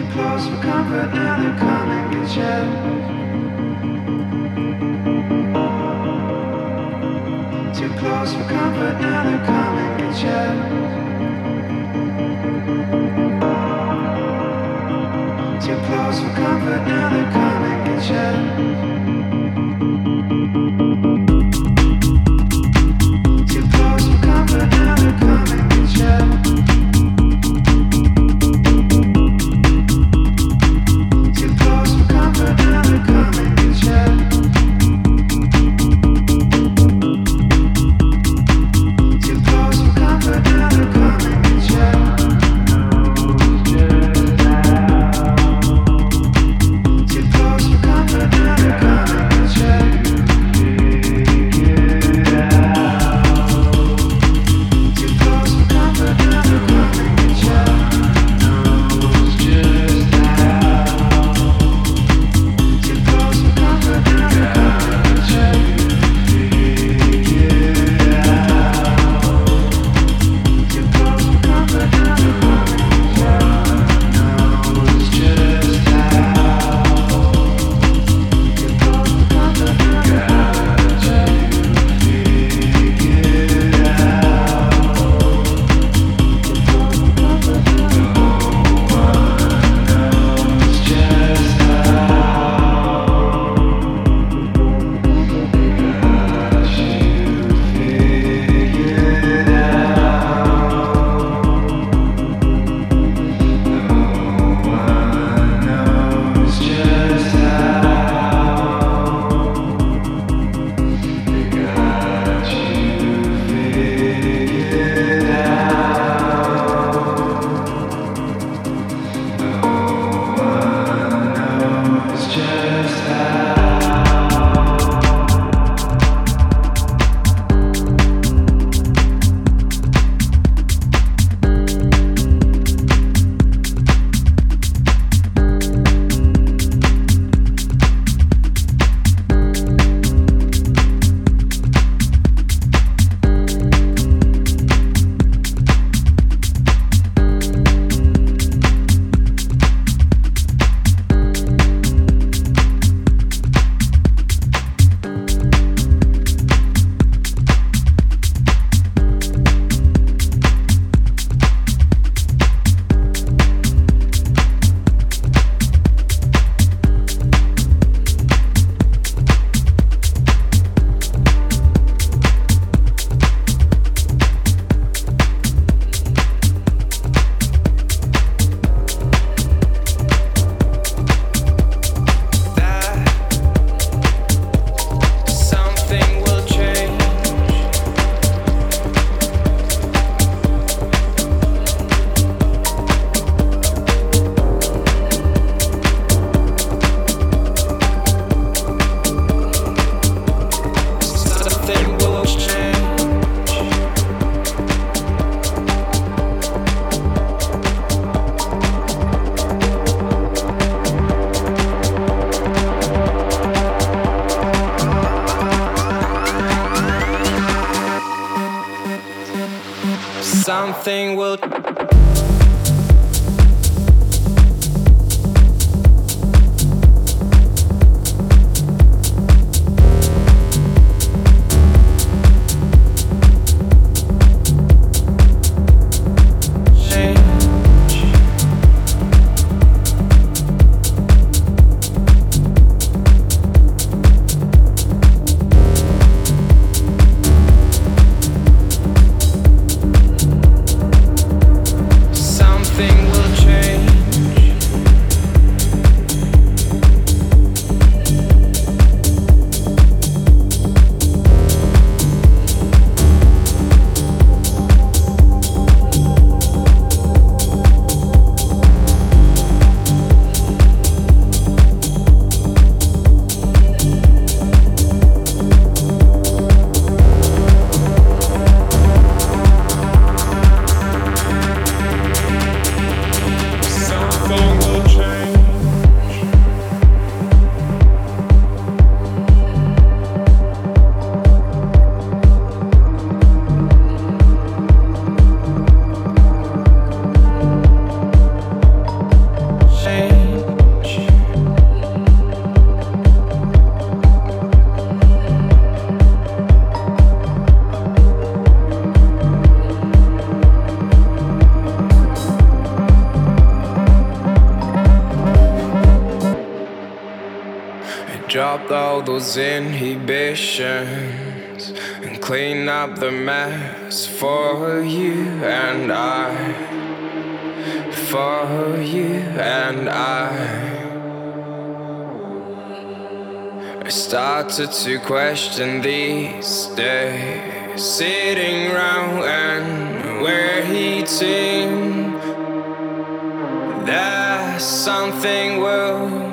Too close for comfort Now they're coming to check. Too close for comfort Now they're coming to check. Too close for comfort Now they're coming to check. Too close for comfort and they come and get you. All those inhibitions and clean up the mess for you and I. For you and I. I started to question these days, sitting round and we're waiting that something will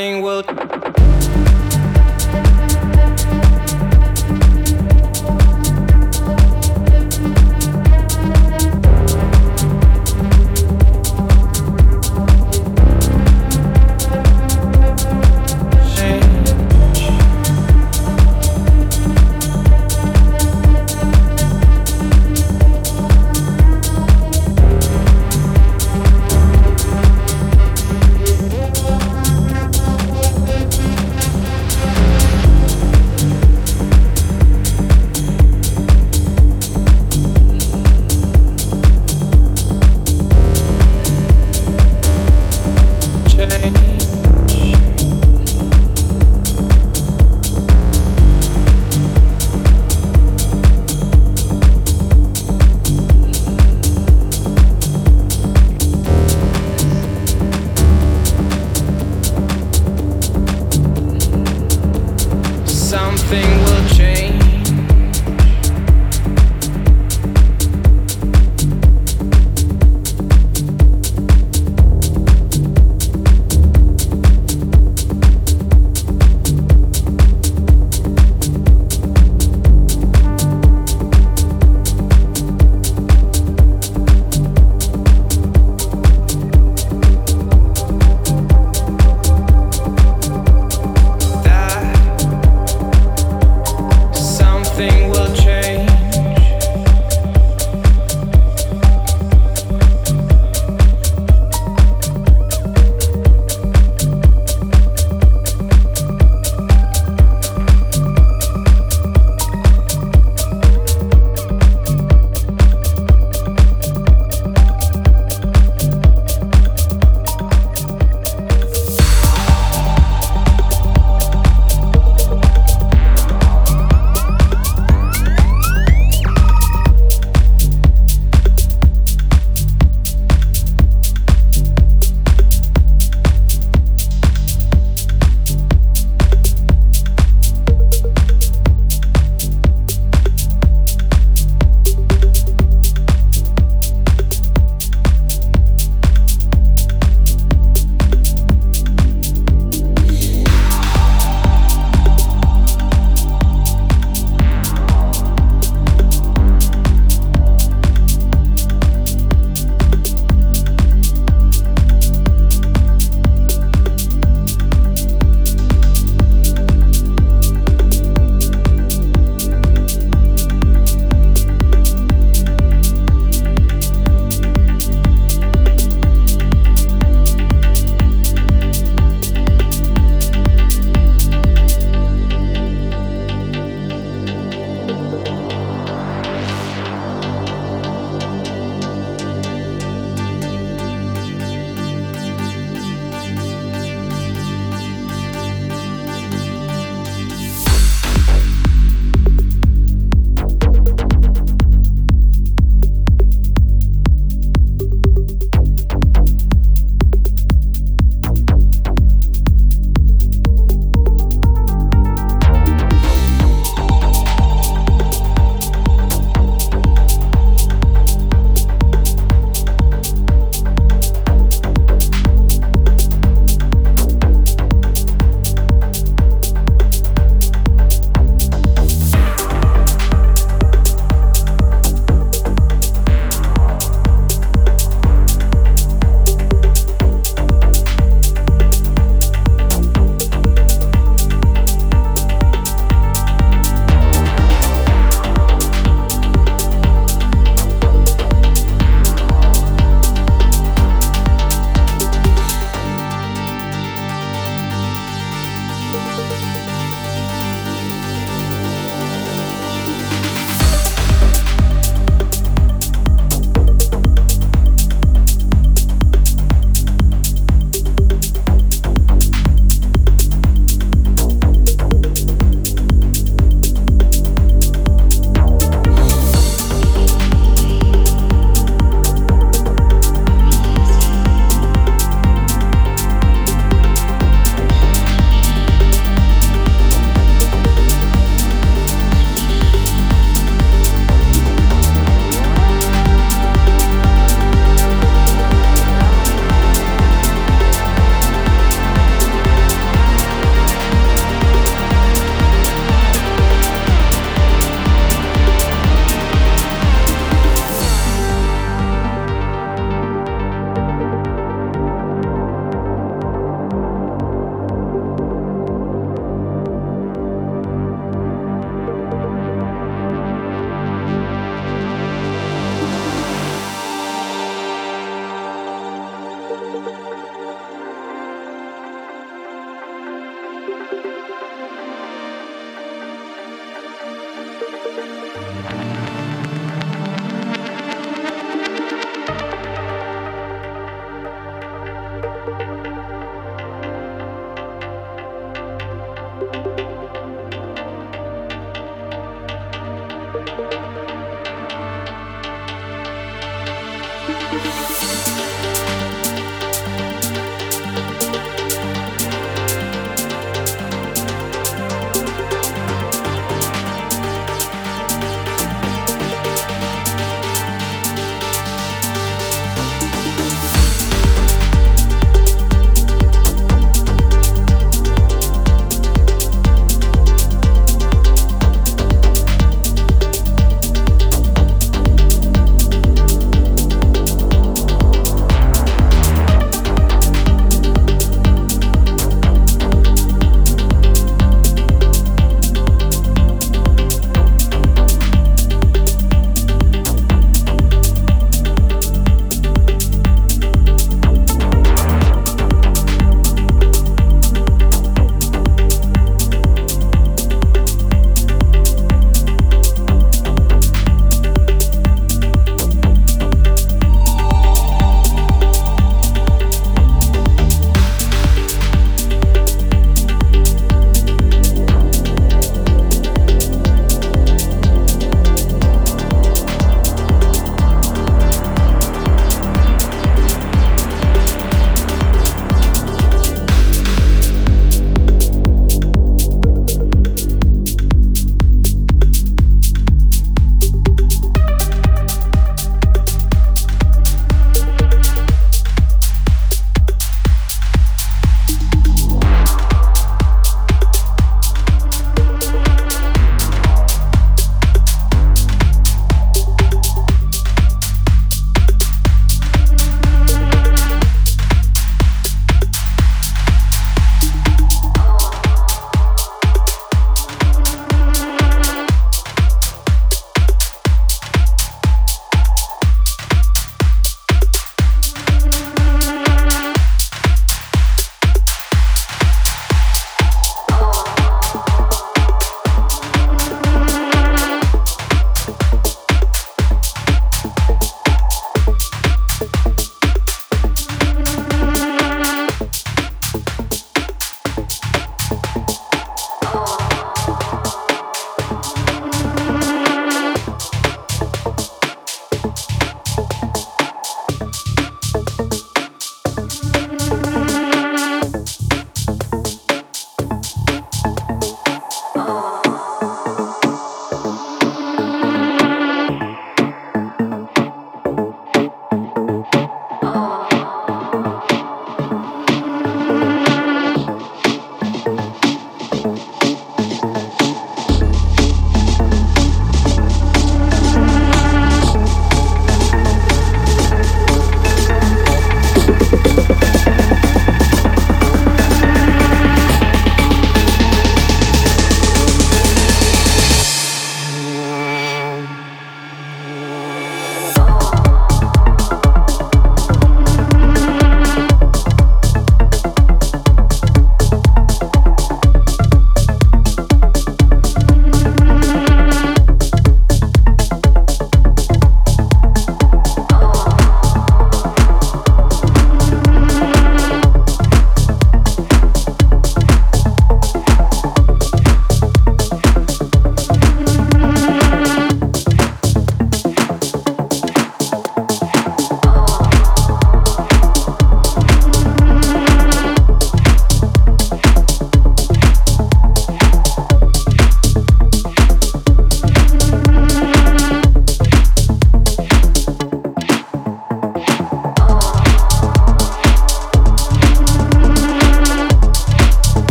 something will